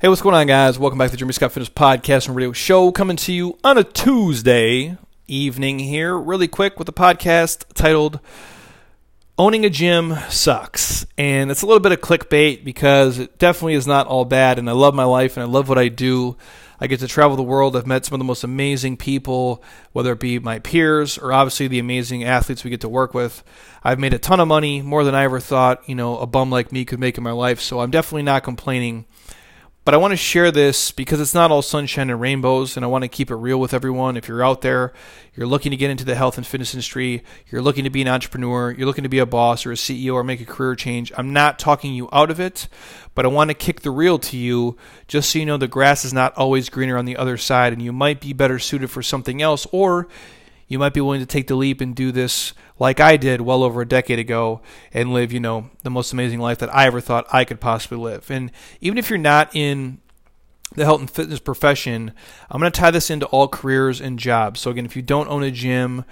Hey, what's going on, guys? Welcome back to the Jeremy Scott Fitness Podcast and Radio Show, coming to you on a Tuesday evening here, really quick with a podcast titled Owning a Gym Sucks. And it's a little bit of clickbait because it definitely is not all bad, and I love my life and I love what I do. I get to travel the world. I've met some of the most amazing people, whether it be my peers or obviously the amazing athletes we get to work with. I've made a ton of money, more than I ever thought, you know, a bum like me could make in my life. So I'm definitely not complaining but I want to share this because it's not all sunshine and rainbows, and I want to keep it real with everyone. If you're out there, you're looking to get into the health and fitness industry, you're looking to be an entrepreneur, you're looking to be a boss or a CEO or make a career change, I'm not talking you out of it, but I want to kick the real to you just so you know the grass is not always greener on the other side, and you might be better suited for something else, or you might be willing to take the leap and do this like I did well over a decade ago and live, you know, the most amazing life that I ever thought I could possibly live. And even if you're not in the health and fitness profession, I'm going to tie this into all careers and jobs. So again, if you don't own a gym,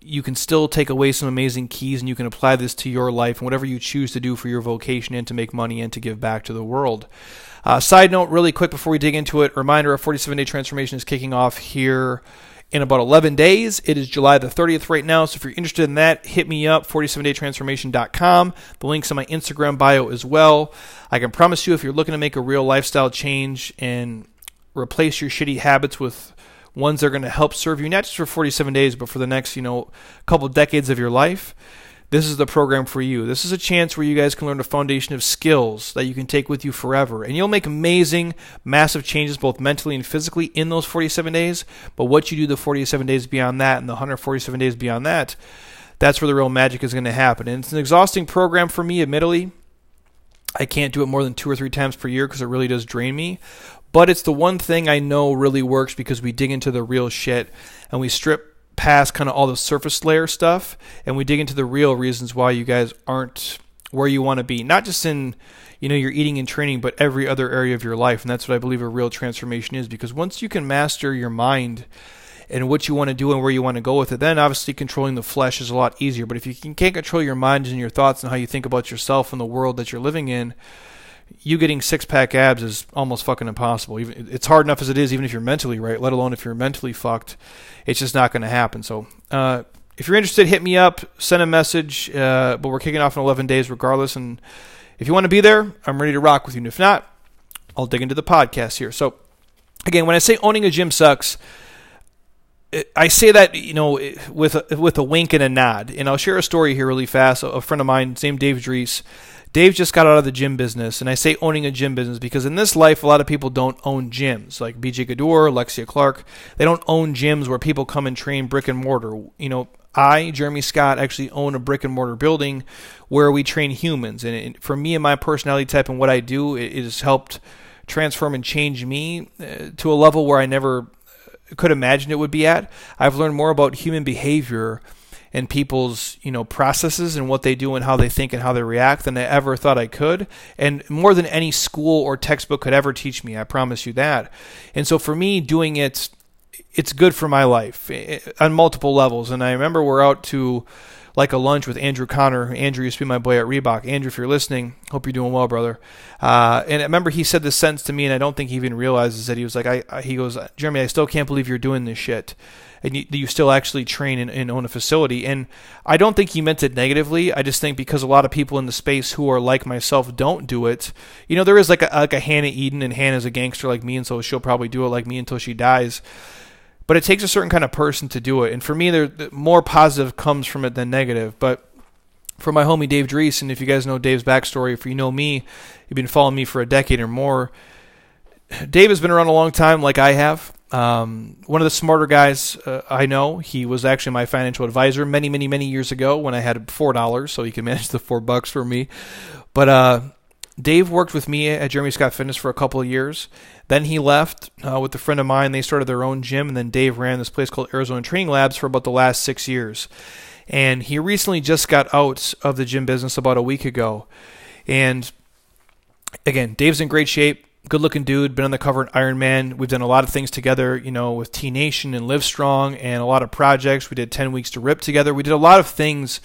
you can still take away some amazing keys and you can apply this to your life and whatever you choose to do for your vocation and to make money and to give back to the world. Uh, side note, really quick before we dig into it, reminder: our 47 day transformation is kicking off here in about 11 days. It is July the 30th right now. So if you're interested in that, hit me up, 47daytransformation.com. The link's on my Instagram bio as well. I can promise you, if you're looking to make a real lifestyle change and replace your shitty habits with ones that are going to help serve you, not just for 47 days, but for the next, you know, couple decades of your life this is the program for you. This is a chance where you guys can learn a foundation of skills that you can take with you forever. And you'll make amazing, massive changes both mentally and physically in those 47 days. But what you do the 47 days beyond that and the 147 days beyond that, that's where the real magic is going to happen. And it's an exhausting program for me, admittedly. I can't do it more than two or three times per year because it really does drain me. But it's the one thing I know really works because we dig into the real shit and we strip past kind of all the surface layer stuff and we dig into the real reasons why you guys aren't where you want to be. Not just in you know your eating and training but every other area of your life and that's what i believe a real transformation is because once you can master your mind and what you want to do and where you want to go with it then obviously controlling the flesh is a lot easier. But if you can't control your mind and your thoughts and how you think about yourself and the world that you're living in you getting six pack abs is almost fucking impossible. Even it's hard enough as it is, even if you're mentally right. Let alone if you're mentally fucked, it's just not going to happen. So, uh, if you're interested, hit me up, send a message. Uh, but we're kicking off in 11 days, regardless. And if you want to be there, I'm ready to rock with you. And if not, I'll dig into the podcast here. So, again, when I say owning a gym sucks. I say that you know with a, with a wink and a nod, and I'll share a story here really fast. A friend of mine, named Dave Dries, Dave just got out of the gym business, and I say owning a gym business because in this life, a lot of people don't own gyms, like BJ Gaddour, Alexia Clark. They don't own gyms where people come and train brick and mortar. You know, I, Jeremy Scott, actually own a brick and mortar building where we train humans, and it, for me and my personality type and what I do, it, it has helped transform and change me uh, to a level where I never could imagine it would be at. I've learned more about human behavior and people's you know processes and what they do and how they think and how they react than I ever thought I could, and more than any school or textbook could ever teach me. I promise you that. And so for me, doing it, it's good for my life eh, on multiple levels. And I remember we're out to like a lunch with Andrew Connor. Andrew used to be my boy at Reebok. Andrew, if you're listening, hope you're doing well, brother. Uh, and I remember he said this sentence to me, and I don't think he even realizes that he was like, I, I he goes, Jeremy, I still can't believe you're doing this shit and you, you still actually train and, and, own a facility. And I don't think he meant it negatively. I just think because a lot of people in the space who are like myself don't do it. You know, there is like a, like a Hannah Eden, and Hannah's a gangster like me, and so she'll probably do it like me until she dies. But it takes a certain kind of person to do it. And for me, there more positive comes from it than negative. But for my homie Dave Dries, and if you guys know Dave's backstory, if you know me, you've been following me for a decade or more. Dave has been around a long time, like I have. Um, one of the smarter guys uh, I know. He was actually my financial advisor many, many, many years ago when I had four dollars, so he could manage the four bucks for me. But uh, Dave worked with me at Jeremy Scott Fitness for a couple of years. Then he left uh, with a friend of mine. They started their own gym, and then Dave ran this place called Arizona Training Labs for about the last six years. And he recently just got out of the gym business about a week ago. And again, Dave's in great shape good looking dude, been on the cover of Iron Man. We've done a lot of things together, you know, with T Nation and Live Strong and a lot of projects. We did 10 weeks to rip together. We did a lot of things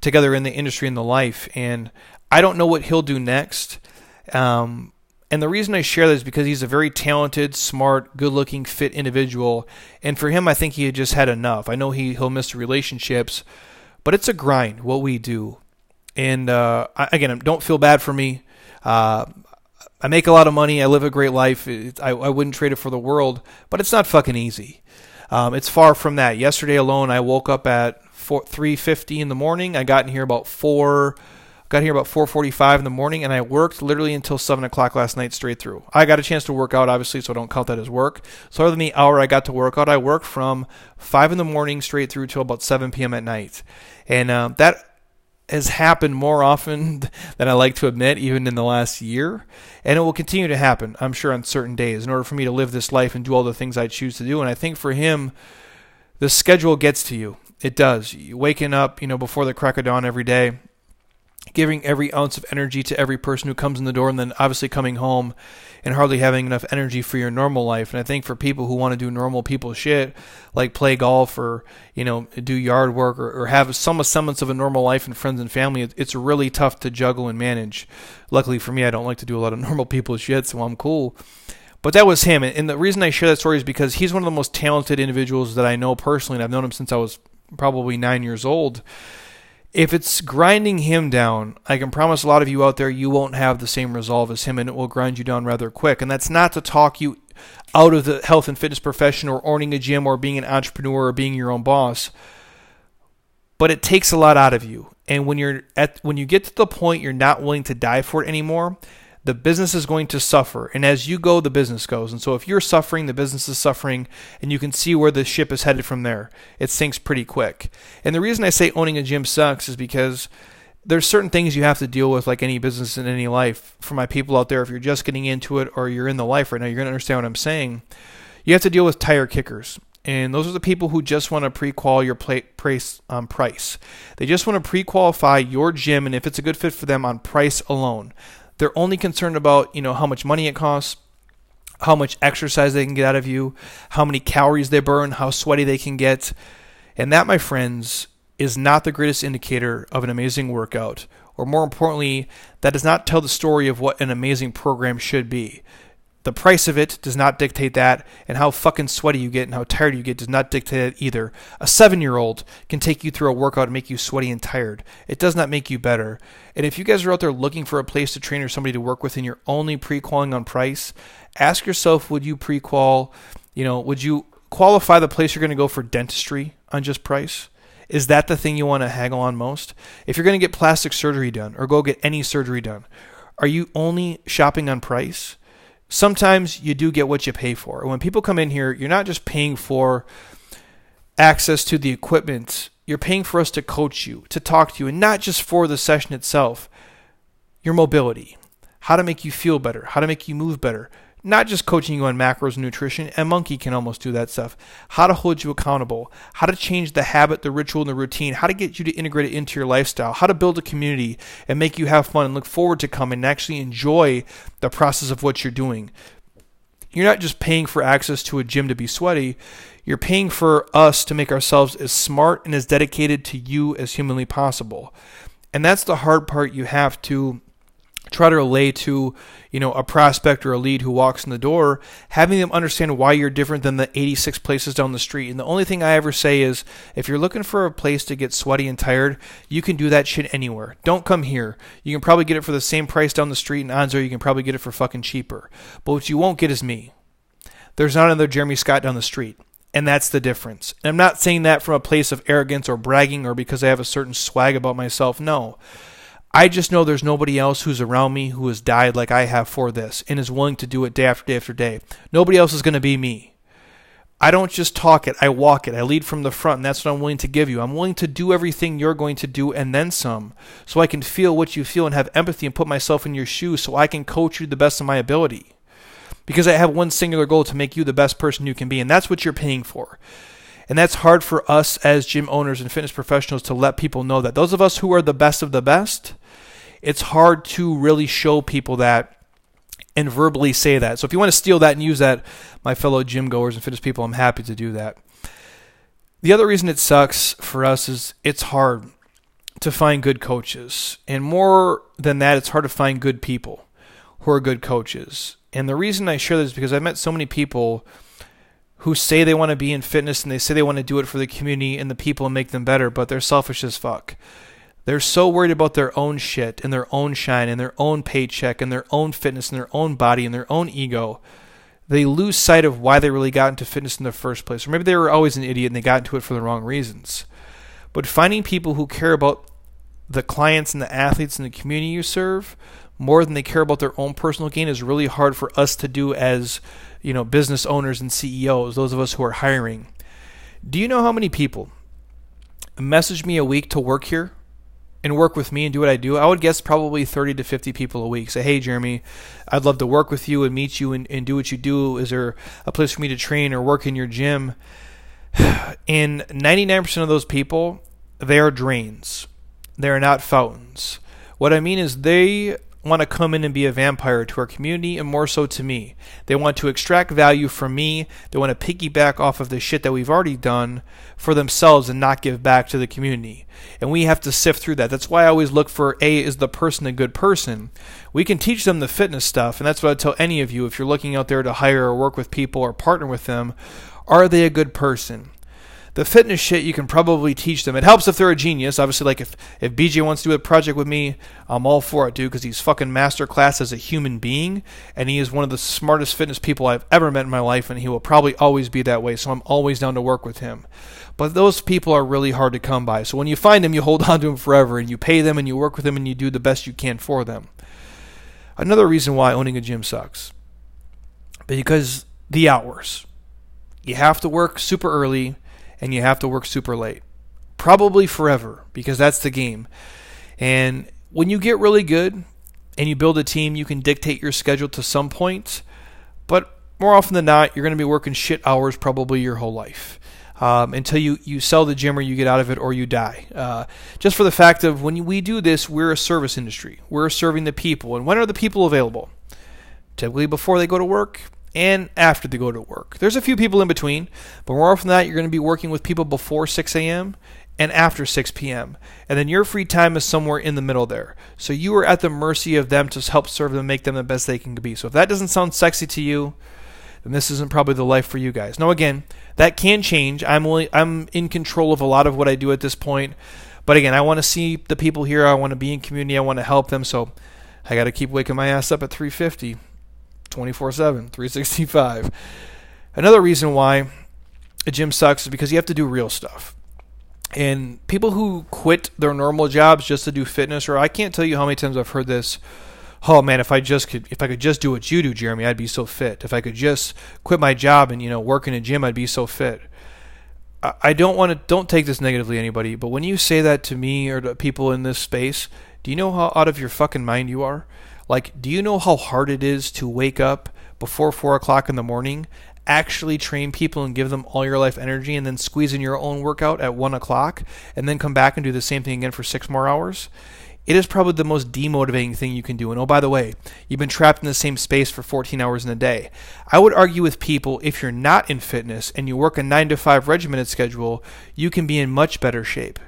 together in the industry and the life. And I don't know what he'll do next. Um, And the reason I share that is because he's a very talented, smart, good looking, fit individual. And for him, I think he had just had enough. I know he, he'll miss the relationships, but it's a grind what we do. And uh, again, don't feel bad for me. Uh, I make a lot of money. I live a great life. It, I, I wouldn't trade it for the world, but it's not fucking easy. Um, it's far from that. Yesterday alone, I woke up at 4, 3:50 in the morning. I got in here about four Got here about 4:45 in the morning, and I worked literally until 7 o'clock last night straight through. I got a chance to work out, obviously, so I don't count that as work. So other than the hour I got to work out, I worked from 5 in the morning straight through till about 7 p.m. at night, and uh, that has happened more often than I like to admit, even in the last year. And it will continue to happen, I'm sure, on certain days in order for me to live this life and do all the things I choose to do. And I think for him, the schedule gets to you. It does. You waking up, you know, before the crack of dawn every day, giving every ounce of energy to every person who comes in the door and then obviously coming home and hardly having enough energy for your normal life. And I think for people who want to do normal people shit, like play golf or, you know, do yard work or, or have some semblance of a normal life and friends and family, it's really tough to juggle and manage. Luckily for me, I don't like to do a lot of normal people shit, so I'm cool. But that was him. And the reason I share that story is because he's one of the most talented individuals that I know personally, and I've known him since I was probably nine years old if it's grinding him down, I can promise a lot of you out there you won't have the same resolve as him and it will grind you down rather quick. And that's not to talk you out of the health and fitness profession or owning a gym or being an entrepreneur or being your own boss. But it takes a lot out of you. And when you're at when you get to the point you're not willing to die for it anymore, the business is going to suffer. And as you go, the business goes. And so if you're suffering, the business is suffering, and you can see where the ship is headed from there. It sinks pretty quick. And the reason I say owning a gym sucks is because there's certain things you have to deal with like any business in any life. For my people out there, if you're just getting into it or you're in the life right now, you're going to understand what I'm saying. You have to deal with tire kickers. And those are the people who just want to pre-qual your price, um, price. They just want to pre-qualify your gym, and if it's a good fit for them, on price alone. They're only concerned about, you know, how much money it costs, how much exercise they can get out of you, how many calories they burn, how sweaty they can get. And that, my friends, is not the greatest indicator of an amazing workout. Or more importantly, that does not tell the story of what an amazing program should be. The price of it does not dictate that, and how fucking sweaty you get and how tired you get does not dictate it either. A seven year old can take you through a workout and make you sweaty and tired. It does not make you better. And if you guys are out there looking for a place to train or somebody to work with and you're only pre qualling on price, ask yourself would you pre qual, you know, would you qualify the place you're going to go for dentistry on just price? Is that the thing you want to haggle on most? If you're going to get plastic surgery done or go get any surgery done, are you only shopping on price? Sometimes you do get what you pay for. When people come in here, you're not just paying for access to the equipment, you're paying for us to coach you, to talk to you, and not just for the session itself. Your mobility, how to make you feel better, how to make you move better, not just coaching you on macros and nutrition, and Monkey can almost do that stuff. How to hold you accountable, how to change the habit, the ritual, and the routine, how to get you to integrate it into your lifestyle, how to build a community and make you have fun and look forward to coming and actually enjoy the process of what you're doing. You're not just paying for access to a gym to be sweaty, you're paying for us to make ourselves as smart and as dedicated to you as humanly possible. And that's the hard part you have to try to relay to you know a prospect or a lead who walks in the door having them understand why you're different than the 86 places down the street and the only thing i ever say is if you're looking for a place to get sweaty and tired you can do that shit anywhere don't come here you can probably get it for the same price down the street and odds are you can probably get it for fucking cheaper but what you won't get is me there's not another jeremy scott down the street and that's the difference. And I'm not saying that from a place of arrogance or bragging or because I have a certain swag about myself. No. I just know there's nobody else who's around me who has died like I have for this and is willing to do it day after day after day. Nobody else is going to be me. I don't just talk it, I walk it. I lead from the front, and that's what I'm willing to give you. I'm willing to do everything you're going to do and then some, so I can feel what you feel and have empathy and put myself in your shoes so I can coach you the best of my ability. Because I have one singular goal to make you the best person you can be, and that's what you're paying for. And that's hard for us as gym owners and fitness professionals to let people know that. Those of us who are the best of the best, it's hard to really show people that and verbally say that. So if you want to steal that and use that, my fellow gym goers and fitness people, I'm happy to do that. The other reason it sucks for us is it's hard to find good coaches. And more than that, it's hard to find good people who are good coaches. And the reason I share this is because I've met so many people who say they want to be in fitness and they say they want to do it for the community and the people and make them better, but they're selfish as fuck. They're so worried about their own shit and their own shine and their own paycheck and their own fitness and their own body and their own ego. They lose sight of why they really got into fitness in the first place. Or maybe they were always an idiot and they got into it for the wrong reasons. But finding people who care about the clients and the athletes and the community you serve more than they care about their own personal gain is really hard for us to do as, you know, business owners and CEOs, those of us who are hiring. Do you know how many people message me a week to work here and work with me and do what I do? I would guess probably 30 to 50 people a week. Say, hey, Jeremy, I'd love to work with you and meet you and, and do what you do. Is there a place for me to train or work in your gym? And 99% of those people, they are drains. They are not fountains. What I mean is they want to come in and be a vampire to our community and more so to me. They want to extract value from me. They want to piggyback off of the shit that we've already done for themselves and not give back to the community. And we have to sift through that. That's why I always look for A, is the person a good person? We can teach them the fitness stuff, and that's what I tell any of you if you're looking out there to hire or work with people or partner with them. Are they a good person? The fitness shit you can probably teach them. It helps if they're a genius. Obviously, like if, if BJ wants to do a project with me, I'm all for it, dude, because he's fucking master class as a human being, and he is one of the smartest fitness people I've ever met in my life, and he will probably always be that way. So I'm always down to work with him. But those people are really hard to come by. So when you find them, you hold on to them forever, and you pay them, and you work with them, and you do the best you can for them. Another reason why owning a gym sucks, because the hours. You have to work super early and you have to work super late. Probably forever, because that's the game. And when you get really good and you build a team, you can dictate your schedule to some point, but more often than not, you're going to be working shit hours probably your whole life. Um, until you, you sell the gym or you get out of it or you die. Uh, just for the fact of when we do this, we're a service industry. We're serving the people. And when are the people available? Typically before they go to work, and after they go to work. There's a few people in between, but more often than that, you're going to be working with people before 6 a.m. and after 6 p.m. And then your free time is somewhere in the middle there. So you are at the mercy of them to help serve them, make them the best they can be. So if that doesn't sound sexy to you, then this isn't probably the life for you guys. Now, again, that can change. I'm only, I'm in control of a lot of what I do at this point. But again, I want to see the people here. I want to be in community. I want to help them. So I got to keep waking my ass up at 350. 24 7, 365. Another reason why a gym sucks is because you have to do real stuff. And people who quit their normal jobs just to do fitness, or I can't tell you how many times I've heard this. Oh man, if I just could, if I could just do what you do, Jeremy, I'd be so fit. If I could just quit my job and you know work in a gym, I'd be so fit. I don't want to. Don't take this negatively, anybody. But when you say that to me or to people in this space, do you know how out of your fucking mind you are? Like, do you know how hard it is to wake up before four o'clock in the morning, actually train people and give them all your life energy, and then squeeze in your own workout at one o'clock, and then come back and do the same thing again for six more hours? It is probably the most demotivating thing you can do. And oh, by the way, you've been trapped in the same space for 14 hours in a day. I would argue with people if you're not in fitness and you work a 9 to 5 regimented schedule, you can be in much better shape.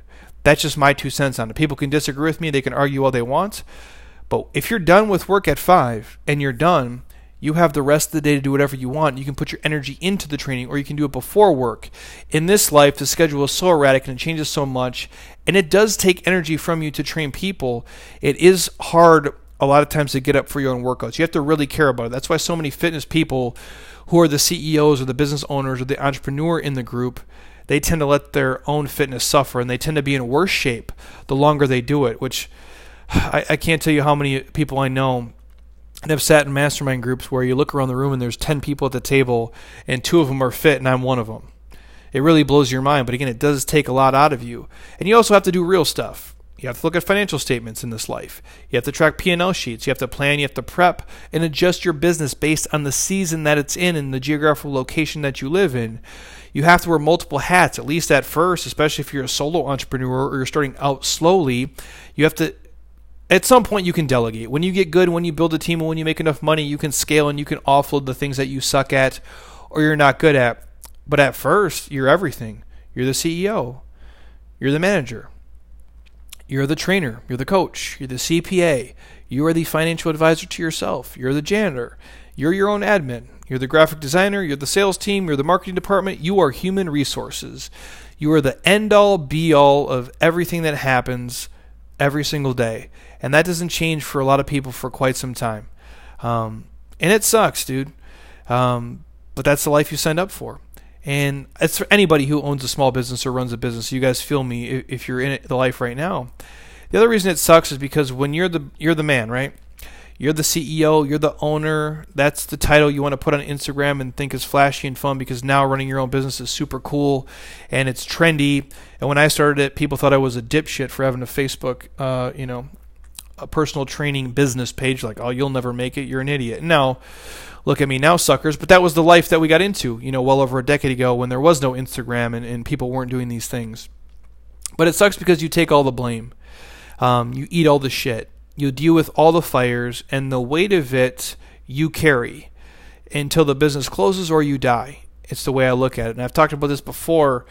That's just my two cents on it. People can disagree with me, they can argue all they want, but if you're done with work at 5 and you're done, you have the rest of the day to do whatever you want. You can put your energy into the training or you can do it before work. In this life, the schedule is so erratic and it changes so much, and it does take energy from you to train people. It is hard a lot of times to get up for your own workouts. You have to really care about it. That's why so many fitness people who are the CEOs or the business owners or the entrepreneur in the group, they tend to let their own fitness suffer and they tend to be in worse shape the longer they do it, which I, I can't tell you how many people I know that have sat in mastermind groups where you look around the room and there's 10 people at the table and two of them are fit and I'm one of them. It really blows your mind, but again, it does take a lot out of you. And you also have to do real stuff. You have to look at financial statements in this life. You have to track P&L sheets. You have to plan, you have to prep and adjust your business based on the season that it's in and the geographical location that you live in. You have to wear multiple hats at least at first, especially if you're a solo entrepreneur or you're starting out slowly. You have to at some point you can delegate. When you get good, when you build a team, and when you make enough money, you can scale and you can offload the things that you suck at or you're not good at. But at first, you're everything. You're the CEO. You're the manager. You're the trainer, you're the coach, you're the CPA, you are the financial advisor to yourself, you're the janitor, you're your own admin, you're the graphic designer, you're the sales team, you're the marketing department, you are human resources. You are the end all be all of everything that happens every single day. And that doesn't change for a lot of people for quite some time. Um, and it sucks, dude. Um, but that's the life you signed up for. And it's for anybody who owns a small business or runs a business. You guys feel me if you're in it, the life right now. The other reason it sucks is because when you're the you're the man, right? You're the CEO, you're the owner. That's the title you want to put on Instagram and think is flashy and fun because now running your own business is super cool and it's trendy. And when I started it, people thought I was a dipshit for having a Facebook, uh, you know, a personal training business page. Like, oh, you'll never make it. You're an idiot. Now, look at me now, suckers. But that was the life that we got into, you know, well over a decade ago when there was no Instagram and, and people weren't doing these things. But it sucks because you take all the blame. Um, you eat all the shit you deal with all the fires, and the weight of it you carry until the business closes or you die. It's the way I look at it. And I've talked about this before.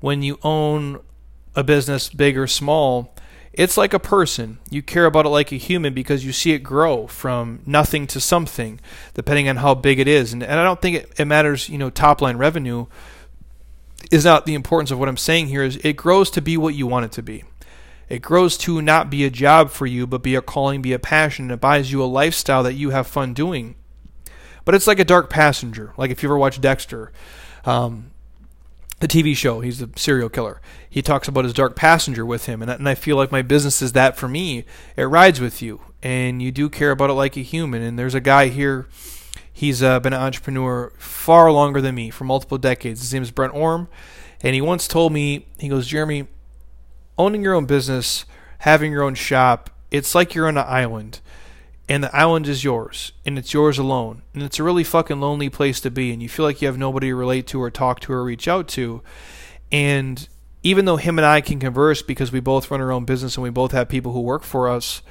When you own a business, big or small, it's like a person. You care about it like a human because you see it grow from nothing to something, depending on how big it is. And, and I don't think it, it matters, you know, top line revenue is not the importance of what I'm saying here is it grows to be what you want it to be. It grows to not be a job for you, but be a calling, be a passion. and It buys you a lifestyle that you have fun doing. But it's like a dark passenger. Like if you ever watch Dexter, um, the TV show, he's a serial killer. He talks about his dark passenger with him. And, and I feel like my business is that for me. It rides with you, and you do care about it like a human. And there's a guy here. He's uh, been an entrepreneur far longer than me for multiple decades. His name is Brent Orm. And he once told me, he goes, Jeremy, owning your own business, having your own shop, it's like you're on an island and the island is yours and it's yours alone. And it's a really fucking lonely place to be and you feel like you have nobody to relate to or talk to or reach out to. And even though him and I can converse because we both run our own business and we both have people who work for us,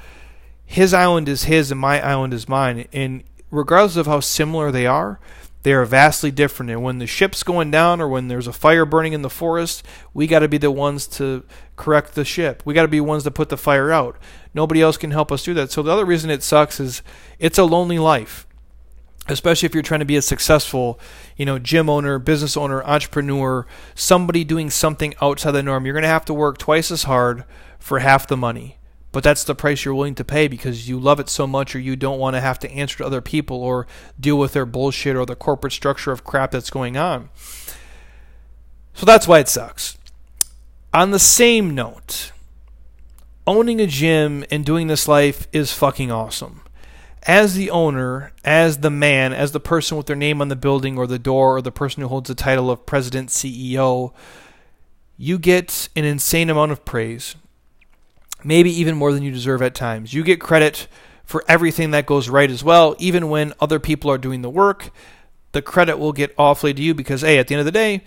his island is his and my island is mine. And regardless of how similar they are, they are vastly different. And when the ship's going down or when there's a fire burning in the forest, we got to be the ones to correct the ship. We got to be ones to put the fire out. Nobody else can help us do that. So the other reason it sucks is it's a lonely life. Especially if you're trying to be a successful, you know, gym owner, business owner, entrepreneur, somebody doing something outside the norm, you're going to have to work twice as hard for half the money but that's the price you're willing to pay because you love it so much or you don't want to have to answer to other people or deal with their bullshit or the corporate structure of crap that's going on. So that's why it sucks. On the same note, owning a gym and doing this life is fucking awesome. As the owner, as the man, as the person with their name on the building or the door or the person who holds the title of president, CEO, you get an insane amount of praise maybe even more than you deserve at times. You get credit for everything that goes right as well, even when other people are doing the work. The credit will get awfully to you because, hey, at the end of the day,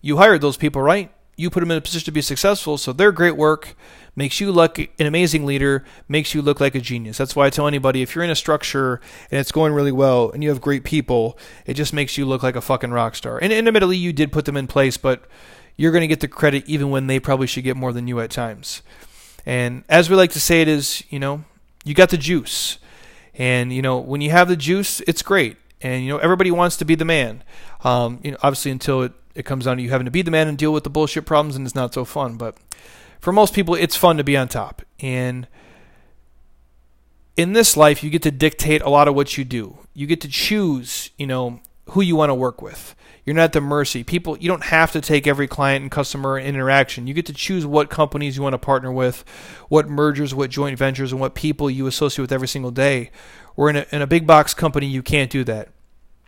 you hired those people, right? You put them in a position to be successful, so their great work makes you look an amazing leader, makes you look like a genius. That's why I tell anybody if you're in a structure and it's going really well and you have great people, it just makes you look like a fucking rock star. And, and admittedly, you did put them in place, but you're going to get the credit even when they probably should get more than you at times. And as we like to say it is, you know, you got the juice. And, you know, when you have the juice, it's great. And, you know, everybody wants to be the man. Um, you know, obviously until it, it comes down to you having to be the man and deal with the bullshit problems and it's not so fun. But for most people, it's fun to be on top. And in this life, you get to dictate a lot of what you do. You get to choose, you know, who you want to work with. You're not at the mercy. People, you don't have to take every client and customer interaction. You get to choose what companies you want to partner with, what mergers, what joint ventures, and what people you associate with every single day. Where in a, in a big box company, you can't do that.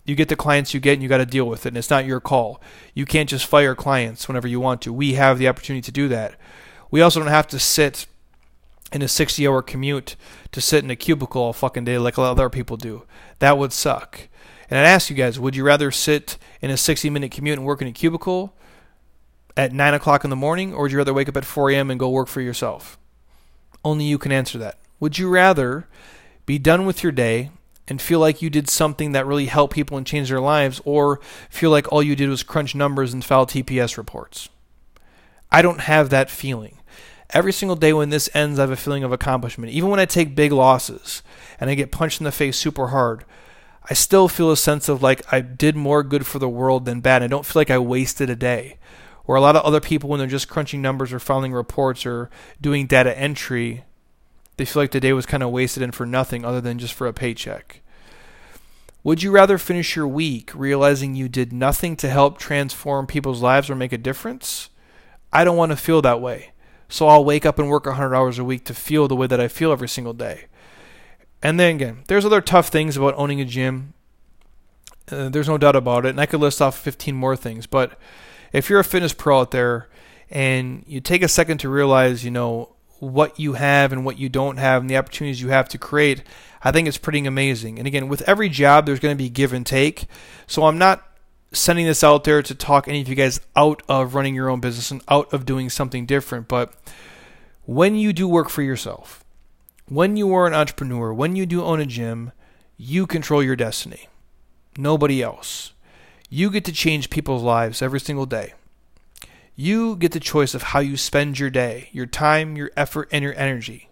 You get the clients you get and you got to deal with it, and it's not your call. You can't just fire clients whenever you want to. We have the opportunity to do that. We also don't have to sit in a 60 hour commute to sit in a cubicle all fucking day like a lot of other people do. That would suck. And I'd ask you guys, would you rather sit in a 60 minute commute and work in a cubicle at 9 o'clock in the morning, or would you rather wake up at 4 a.m. and go work for yourself? Only you can answer that. Would you rather be done with your day and feel like you did something that really helped people and changed their lives, or feel like all you did was crunch numbers and file TPS reports? I don't have that feeling. Every single day when this ends, I have a feeling of accomplishment. Even when I take big losses and I get punched in the face super hard, I still feel a sense of like I did more good for the world than bad. I don't feel like I wasted a day. Or a lot of other people, when they're just crunching numbers or filing reports or doing data entry, they feel like the day was kind of wasted and for nothing other than just for a paycheck. Would you rather finish your week realizing you did nothing to help transform people's lives or make a difference? I don't want to feel that way. So I'll wake up and work 100 hours a week to feel the way that I feel every single day. And then again, there's other tough things about owning a gym. Uh, there's no doubt about it. And I could list off 15 more things. But if you're a fitness pro out there and you take a second to realize, you know, what you have and what you don't have and the opportunities you have to create, I think it's pretty amazing. And again, with every job, there's going to be give and take. So I'm not sending this out there to talk any of you guys out of running your own business and out of doing something different. But when you do work for yourself, when you are an entrepreneur, when you do own a gym, you control your destiny. Nobody else. You get to change people's lives every single day. You get the choice of how you spend your day, your time, your effort, and your energy.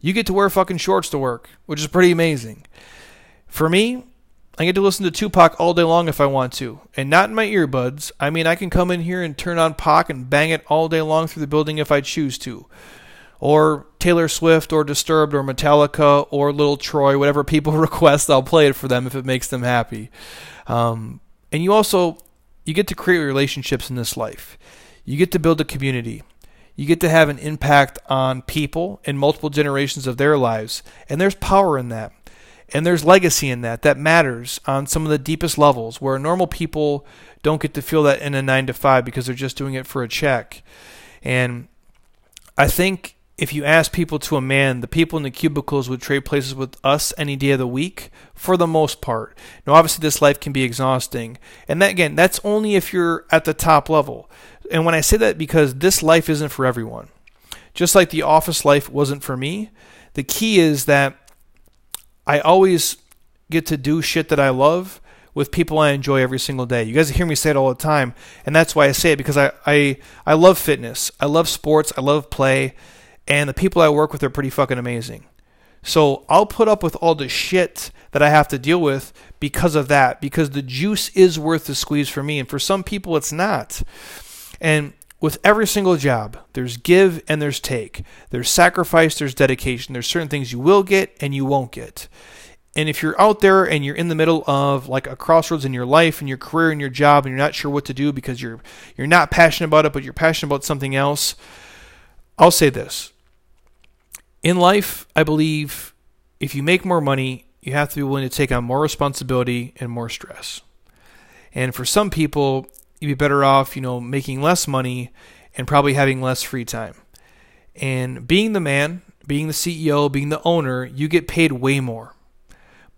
You get to wear fucking shorts to work, which is pretty amazing. For me, I get to listen to Tupac all day long if I want to, and not in my earbuds. I mean, I can come in here and turn on Pac and bang it all day long through the building if I choose to. Or Taylor Swift, or Disturbed, or Metallica, or Little Troy, whatever people request, I'll play it for them if it makes them happy. Um, and you also you get to create relationships in this life. You get to build a community. You get to have an impact on people in multiple generations of their lives, and there's power in that. And there's legacy in that that matters on some of the deepest levels where normal people don't get to feel that in a 9 to 5 because they're just doing it for a check. And I think if you ask people to a man, the people in the cubicles would trade places with us any day of the week for the most part. Now, obviously, this life can be exhausting. And that, again, that's only if you're at the top level. And when I say that, because this life isn't for everyone. Just like the office life wasn't for me, the key is that I always get to do shit that I love with people I enjoy every single day. You guys hear me say it all the time, and that's why I say it because I I, I love fitness. I love sports. I love play, and the people I work with are pretty fucking amazing. So I'll put up with all the shit that I have to deal with because of that, because the juice is worth the squeeze for me, and for some people it's not. And with every single job, there's give and there's take. There's sacrifice, there's dedication. There's certain things you will get and you won't get. And if you're out there and you're in the middle of like a crossroads in your life and your career and your job and you're not sure what to do because you're you're not passionate about it but you're passionate about something else, I'll say this. In life, I believe if you make more money, you have to be willing to take on more responsibility and more stress. And for some people, you'd be better off, you know, making less money and probably having less free time. And being the man, being the CEO, being the owner, you get paid way more.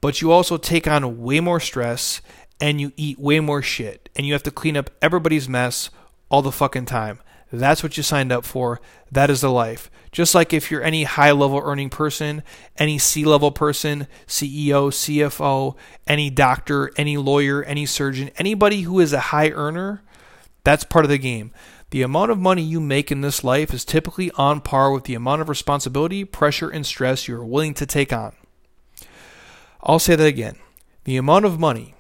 But you also take on way more stress and you eat way more shit and you have to clean up everybody's mess all the fucking time. That's what you signed up for. That is the life. Just like if you're any high level earning person, any C level person, CEO, CFO, any doctor, any lawyer, any surgeon, anybody who is a high earner, that's part of the game. The amount of money you make in this life is typically on par with the amount of responsibility, pressure, and stress you're willing to take on. I'll say that again. The amount of money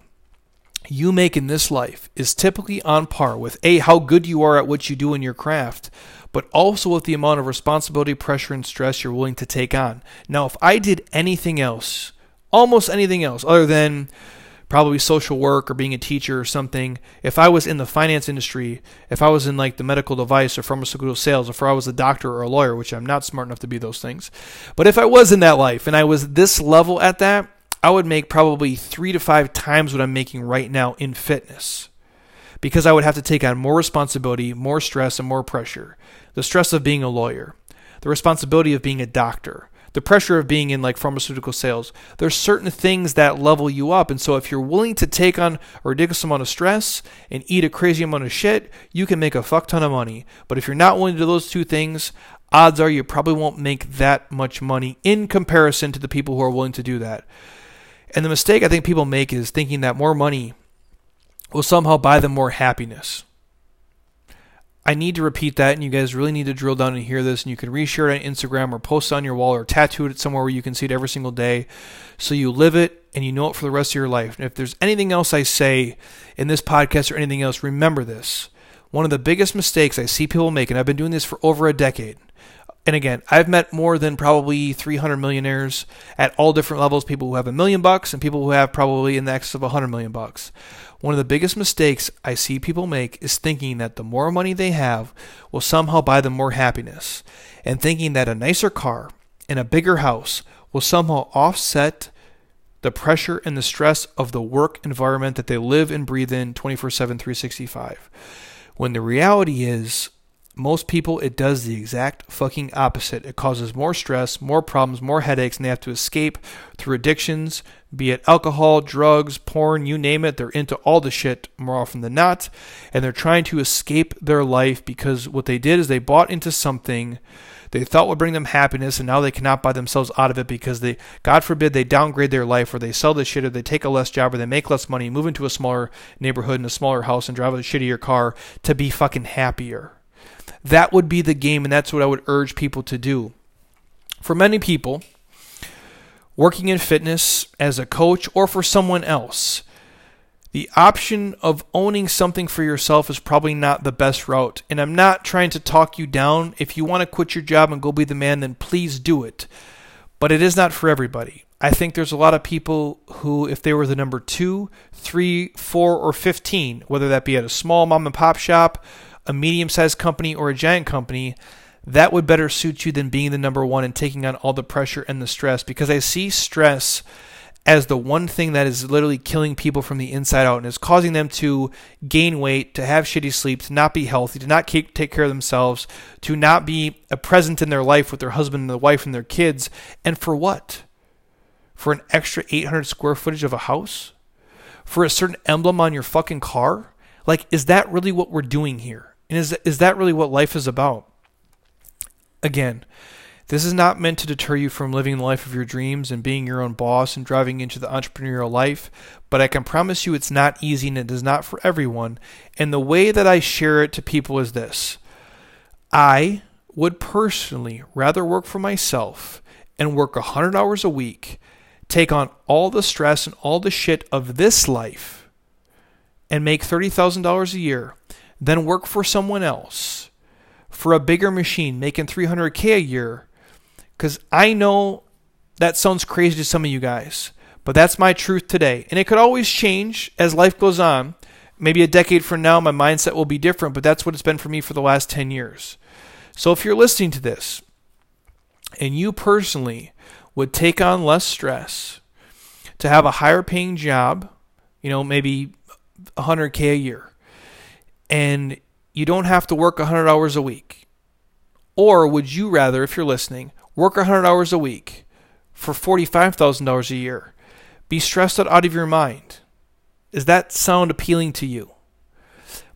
you make in this life is typically on par with A, how good you are at what you do in your craft, but also with the amount of responsibility, pressure, and stress you're willing to take on. Now, if I did anything else, almost anything else, other than probably social work or being a teacher or something, if I was in the finance industry, if I was in like the medical device or pharmaceutical sales, if I was a doctor or a lawyer, which I'm not smart enough to be those things, but if I was in that life and I was this level at that, I would make probably three to five times what I'm making right now in fitness because I would have to take on more responsibility, more stress, and more pressure. The stress of being a lawyer, the responsibility of being a doctor, the pressure of being in like pharmaceutical sales. There's certain things that level you up. And so if you're willing to take on a ridiculous amount of stress and eat a crazy amount of shit, you can make a fuck ton of money. But if you're not willing to do those two things, odds are you probably won't make that much money in comparison to the people who are willing to do that. And the mistake I think people make is thinking that more money will somehow buy them more happiness. I need to repeat that, and you guys really need to drill down and hear this. And you can reshare it on Instagram or post it on your wall or tattoo it somewhere where you can see it every single day. So you live it and you know it for the rest of your life. And if there's anything else I say in this podcast or anything else, remember this. One of the biggest mistakes I see people make, and I've been doing this for over a decade. And again, I've met more than probably 300 millionaires at all different levels people who have a million bucks and people who have probably in the excess of 100 million bucks. One of the biggest mistakes I see people make is thinking that the more money they have will somehow buy them more happiness, and thinking that a nicer car and a bigger house will somehow offset the pressure and the stress of the work environment that they live and breathe in 24 7, 365. When the reality is, most people, it does the exact fucking opposite. It causes more stress, more problems, more headaches, and they have to escape through addictions, be it alcohol, drugs, porn, you name it. They're into all the shit more often than not. And they're trying to escape their life because what they did is they bought into something they thought would bring them happiness, and now they cannot buy themselves out of it because they, God forbid, they downgrade their life or they sell the shit or they take a less job or they make less money, move into a smaller neighborhood and a smaller house and drive a shittier car to be fucking happier. That would be the game, and that's what I would urge people to do. For many people, working in fitness as a coach or for someone else, the option of owning something for yourself is probably not the best route. And I'm not trying to talk you down. If you want to quit your job and go be the man, then please do it. But it is not for everybody. I think there's a lot of people who, if they were the number two, three, four, or 15, whether that be at a small mom and pop shop, a medium sized company, or a giant company, that would better suit you than being the number one and taking on all the pressure and the stress. Because I see stress as the one thing that is literally killing people from the inside out and is causing them to gain weight, to have shitty sleep, to not be healthy, to not take care of themselves, to not be a present in their life with their husband and their wife and their kids. And for what? For an extra 800 square footage of a house? For a certain emblem on your fucking car? Like, is that really what we're doing here? And is, is that really what life is about? Again, this is not meant to deter you from living the life of your dreams and being your own boss and driving into the entrepreneurial life, but I can promise you it's not easy and it is not for everyone. And the way that I share it to people is this I would personally rather work for myself and work 100 hours a week, take on all the stress and all the shit of this life, and make $30,000 a year than work for someone else for a bigger machine making 300K a year because I know that sounds crazy to some of you guys, but that's my truth today. And it could always change as life goes on. Maybe a decade from now, my mindset will be different, but that's what it's been for me for the last 10 years. So if you're listening to this and you personally would take on less stress to have a higher paying job, you know, maybe 100K a year, and you don't have to work 100 hours a week? Or would you rather, if you're listening, work 100 hours a week for $45,000 a year, be stressed out, out of your mind. Does that sound appealing to you?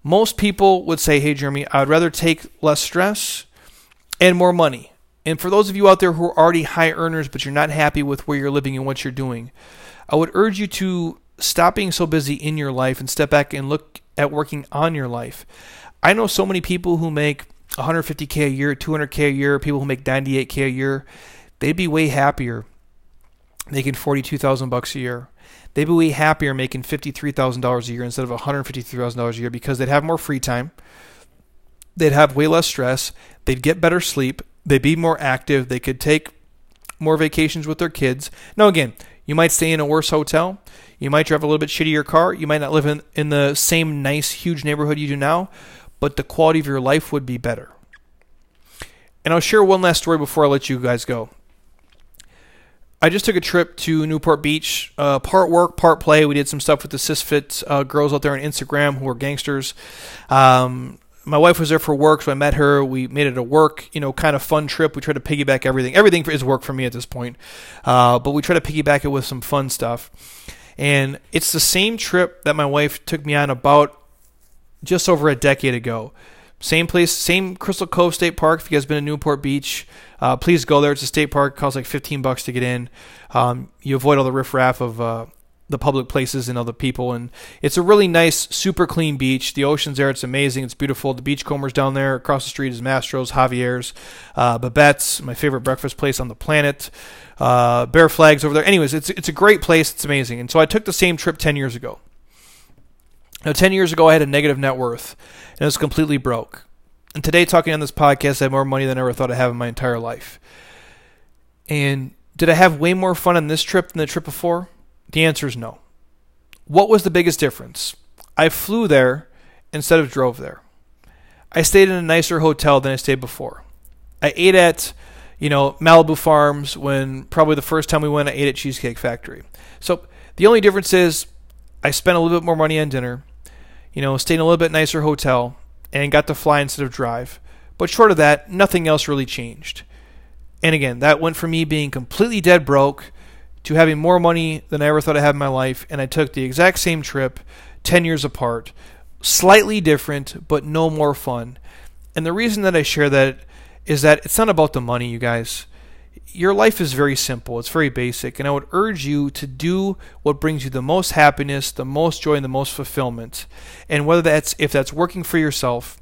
Most people would say, hey, Jeremy, I'd rather take less stress and more money. And for those of you out there who are already high earners, but you're not happy with where you're living and what you're doing, I would urge you to stop being so busy in your life and step back and look at working on your life. I know so many people who make 150k a year, 200k a year, people who make 98k a year, they'd be way happier making 42,000 bucks a year. They'd be way happier making $53,000 a year instead of $153,000 a year because they'd have more free time. They'd have way less stress. They'd get better sleep. They'd be more active. They could take more vacations with their kids. Now, again, you might stay in a worse hotel. You might drive a little bit shittier car. You might not live in, in the same nice, huge neighborhood you do now but the quality of your life would be better. And I'll share one last story before I let you guys go. I just took a trip to Newport Beach, uh, part work, part play. We did some stuff with the CisFit uh, girls out there on Instagram who are gangsters. Um, my wife was there for work, so I met her. We made it a work, you know, kind of fun trip. We tried to piggyback everything. Everything is work for me at this point, uh, but we try to piggyback it with some fun stuff. And it's the same trip that my wife took me on about just over a decade ago. Same place, same Crystal Cove State Park. If you guys been to Newport Beach, uh, please go there. It's a state park. It costs like 15 bucks to get in. Um, you avoid all the riffraff of uh, the public places and other people. And it's a really nice, super clean beach. The ocean's there. It's amazing. It's beautiful. The beachcombers down there. Across the street is Mastro's, Javier's, uh, Babette's, my favorite breakfast place on the planet. Uh, Bear Flags over there. Anyways, it's it's a great place. It's amazing. And so I took the same trip 10 years ago. Now, 10 years ago, I had a negative net worth and was completely broke. And today, talking on this podcast, I have more money than I ever thought I'd have in my entire life. And did I have way more fun on this trip than the trip before? The answer is no. What was the biggest difference? I flew there instead of drove there. I stayed in a nicer hotel than I stayed before. I ate at, you know, Malibu Farms when probably the first time we went, I ate at Cheesecake Factory. So the only difference is I spent a little bit more money on dinner, you know, stayed in a little bit nicer hotel, and got to fly instead of drive. But short of that, nothing else really changed. And again, that went from me being completely dead broke to having more money than I ever thought I'd have in my life, and I took the exact same trip, 10 years apart, slightly different, but no more fun. And the reason that I share that is that it's not about the money, you guys. Your life is very simple, it's very basic, and I would urge you to do what brings you the most happiness, the most joy, and the most fulfillment. And whether that's if that's working for yourself,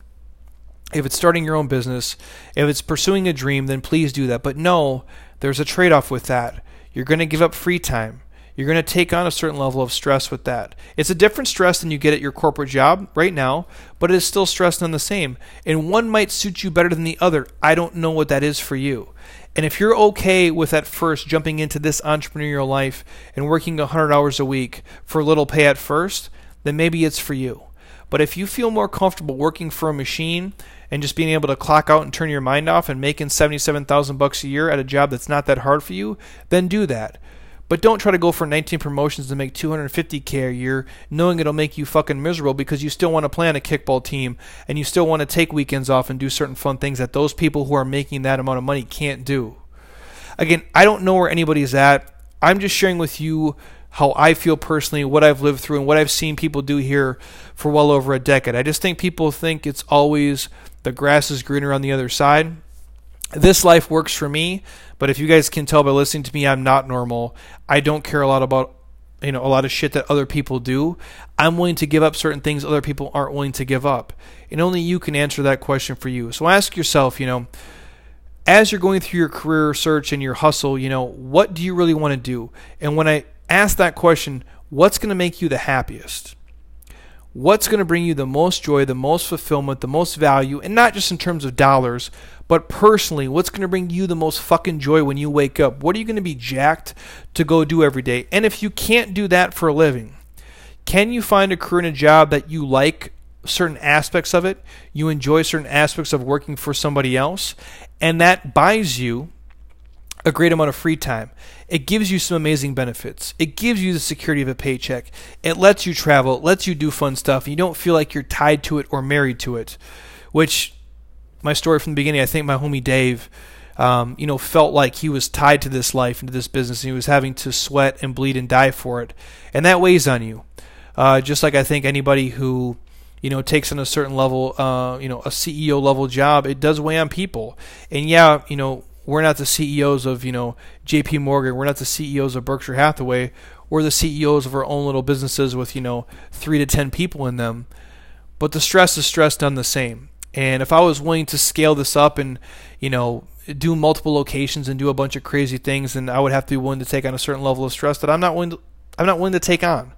if it's starting your own business, if it's pursuing a dream, then please do that. But no, there's a trade off with that. You're going to give up free time. You're going to take on a certain level of stress with that. It's a different stress than you get at your corporate job right now, but it is still stress none the same. And one might suit you better than the other. I don't know what that is for you. And if you're okay with at first jumping into this entrepreneurial life and working 100 hours a week for little pay at first, then maybe it's for you. But if you feel more comfortable working for a machine and just being able to clock out and turn your mind off and making 77,000 bucks a year at a job that's not that hard for you, then do that. But don't try to go for 19 promotions to make 250k a year, knowing it'll make you fucking miserable because you still want to play on a kickball team and you still want to take weekends off and do certain fun things that those people who are making that amount of money can't do. Again, I don't know where anybody's at. I'm just sharing with you how I feel personally, what I've lived through, and what I've seen people do here for well over a decade. I just think people think it's always the grass is greener on the other side. This life works for me, but if you guys can tell by listening to me, I'm not normal. I don't care a lot about you know a lot of shit that other people do. I'm willing to give up certain things other people aren't willing to give up, and only you can answer that question for you. So ask yourself, you know, as you're going through your career search and your hustle, you know, what do you really want to do? And when I ask that question, what's going to make you the happiest? What's going to bring you the most joy, the most fulfillment, the most value, and not just in terms of dollars, but personally, what's going to bring you the most fucking joy when you wake up? What are you going to be jacked to go do every day? And if you can't do that for a living, can you find a career and a job that you like certain aspects of it, you enjoy certain aspects of working for somebody else, and that buys you a great amount of free time. It gives you some amazing benefits. It gives you the security of a paycheck. It lets you travel, it lets you do fun stuff. You don't feel like you're tied to it or married to it, which my story from the beginning, I think my homie Dave, um, you know, felt like he was tied to this life and to this business, and he was having to sweat and bleed and die for it, and that weighs on you. Uh, just like I think anybody who you know takes on a certain level, uh, you know, a CEO level job, it does weigh on people. And yeah, you know, we're not the CEOs of, you know, JP Morgan. We're not the CEOs of Berkshire Hathaway. We're the CEOs of our own little businesses with, you know, three to 10 people in them. But the stress is stress done the same. And if I was willing to scale this up and, you know, do multiple locations and do a bunch of crazy things, then I would have to be willing to take on a certain level of stress that I'm not willing to, I'm not willing to take on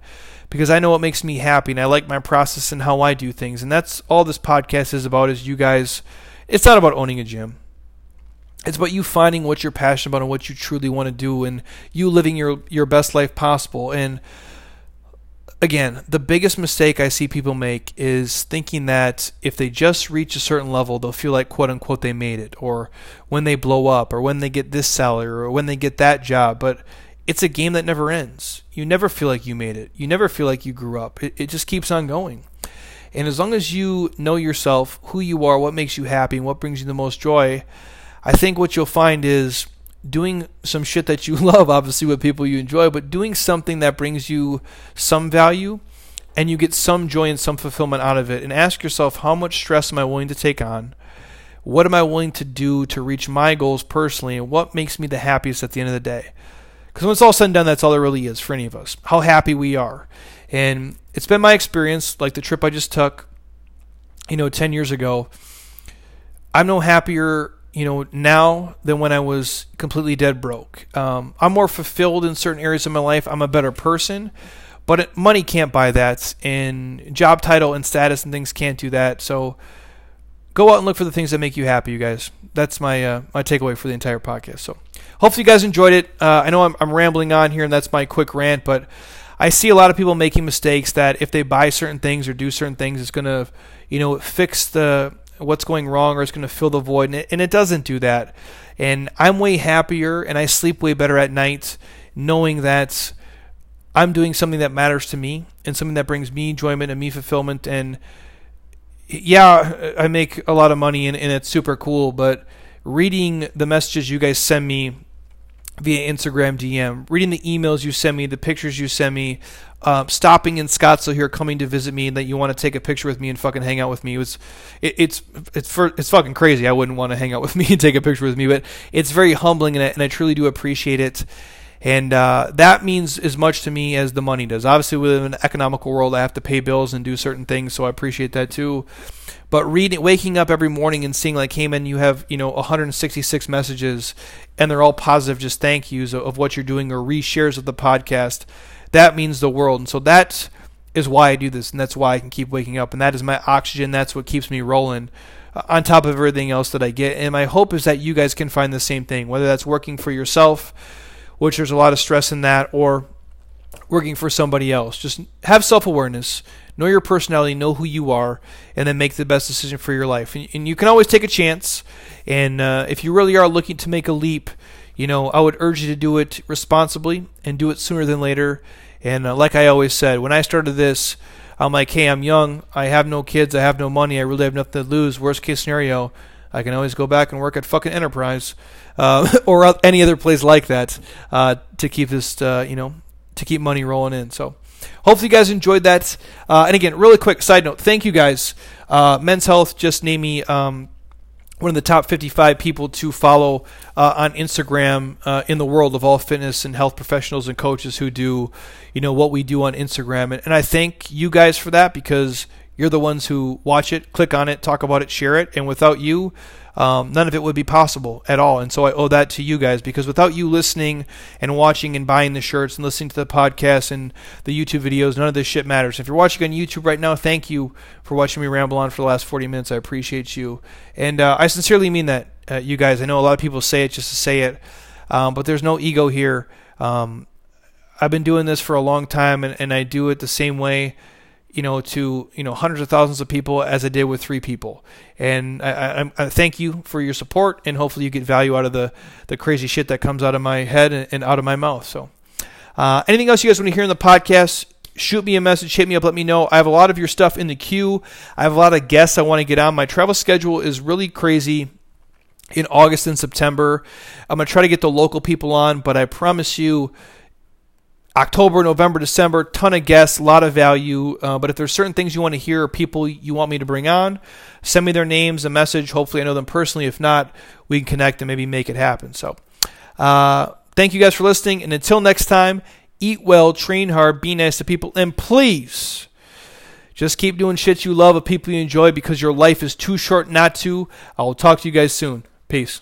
because I know what makes me happy and I like my process and how I do things. And that's all this podcast is about is you guys it's not about owning a gym it's about you finding what you're passionate about and what you truly want to do and you living your your best life possible. And again the biggest mistake i see people make is thinking that if they just reach a certain level they'll feel like quote unquote they made it or when they blow up or when they get this salary or when they get that job. But it's a game that never ends. You never feel like you made it. You never feel like you grew up. It, it just keeps on going. And as long as you know yourself who you are what makes you happy and what brings you the most joy I think what you'll find is doing some shit that you love, obviously with people you enjoy, but doing something that brings you some value and you get some joy and some fulfillment out of it. And ask yourself, how much stress am I willing to take on? What am I willing to do to reach my goals personally? And what makes me the happiest at the end of the day? Because when it's all said and done, that's all there really is for any of us. How happy we are. And it's been my experience, like the trip I just took, you know, 10 years ago. I'm no happier, you know, now than when I was completely dead broke. Um, I'm more fulfilled in certain areas of my life. I'm a better person, but money can't buy that, and job title and status and things can't do that. So go out and look for the things that make you happy, you guys. That's my uh, my takeaway for the entire podcast. So hopefully you guys enjoyed it. Uh, I know I'm, I'm rambling on here, and that's my quick rant, but I see a lot of people making mistakes that if they buy certain things or do certain things, it's going to, you know, fix the what's going wrong or it's going to fill the void, and it, and it doesn't do that. And I'm way happier, and I sleep way better at night, knowing that I'm doing something that matters to me and something that brings me enjoyment and me fulfillment. And yeah, I make a lot of money and, and it's super cool, but reading the messages you guys send me via Instagram DM, reading the emails you send me, the pictures you send me, uh, stopping in Scottsdale here, coming to visit me, and that you want to take a picture with me and fucking hang out with me. It was, it, it's it's for, it's fucking crazy. I wouldn't want to hang out with me and take a picture with me, but it's very humbling, and I, and I truly do appreciate it. And uh, that means as much to me as the money does. Obviously, we live in an economical world. I have to pay bills and do certain things, so I appreciate that too. But reading, waking up every morning and seeing like, hey man, you have you know 166 messages, and they're all positive, just thank yous of, what you're doing or reshares of the podcast. That means the world, and so that is why I do this, and that's why I can keep waking up, and that is my oxygen. That's what keeps me rolling. Uh, on top of everything else that I get, and my hope is that you guys can find the same thing, whether that's working for yourself which there's a lot of stress in that, or working for somebody else. Just have self awareness, know your personality, know who you are, and then make the best decision for your life. And, and you can always take a chance. And uh, if you really are looking to make a leap, you know, I would urge you to do it responsibly and do it sooner than later. And uh, like I always said, when I started this, I'm like, hey, I'm young, I have no kids, I have no money, I really have nothing to lose. Worst case scenario, I can always go back and work at fucking Enterprise uh, or any other place like that uh, to keep this, uh, you know, to keep money rolling in. So hopefully you guys enjoyed that. Uh, and again, really quick side note, thank you guys. Uh, Men's Health just named me um, one of the top 55 people to follow uh, on Instagram uh, in the world of all fitness and health professionals and coaches who do, you know, what we do on Instagram. And, and I thank you guys for that because you're the ones who watch it, click on it, talk about it, share it. And without you, um, none of it would be possible at all. And so I owe that to you guys because without you listening and watching and buying the shirts and listening to the podcast and the YouTube videos, none of this shit matters. If you're watching on YouTube right now, thank you for watching me ramble on for the last 40 minutes. I appreciate you. And uh, I sincerely mean that, uh, you guys. I know a lot of people say it just to say it, um, but there's no ego here. Um, I've been doing this for a long time and, and I do it the same way you know, to you know hundreds of thousands of people as I did with three people. And I, I, I, thank you for your support, and hopefully you get value out of the the crazy shit that comes out of my head and, and out of my mouth. So, uh, anything else you guys want to hear in the podcast? Shoot me a message, hit me up, let me know. I have a lot of your stuff in the queue. I have a lot of guests I want to get on. My travel schedule is really crazy in August and September. I'm going to try to get the local people on, but I promise you, October, November, December, ton of guests, a lot of value. Uh, but if there's certain things you want to hear or people you want me to bring on, send me their names, a message. Hopefully, I know them personally. If not, we can connect and maybe make it happen. So, uh, thank you guys for listening. And until next time, eat well, train hard, be nice to people, and please just keep doing shit you love with people you enjoy because your life is too short not to. I will talk to you guys soon. Peace.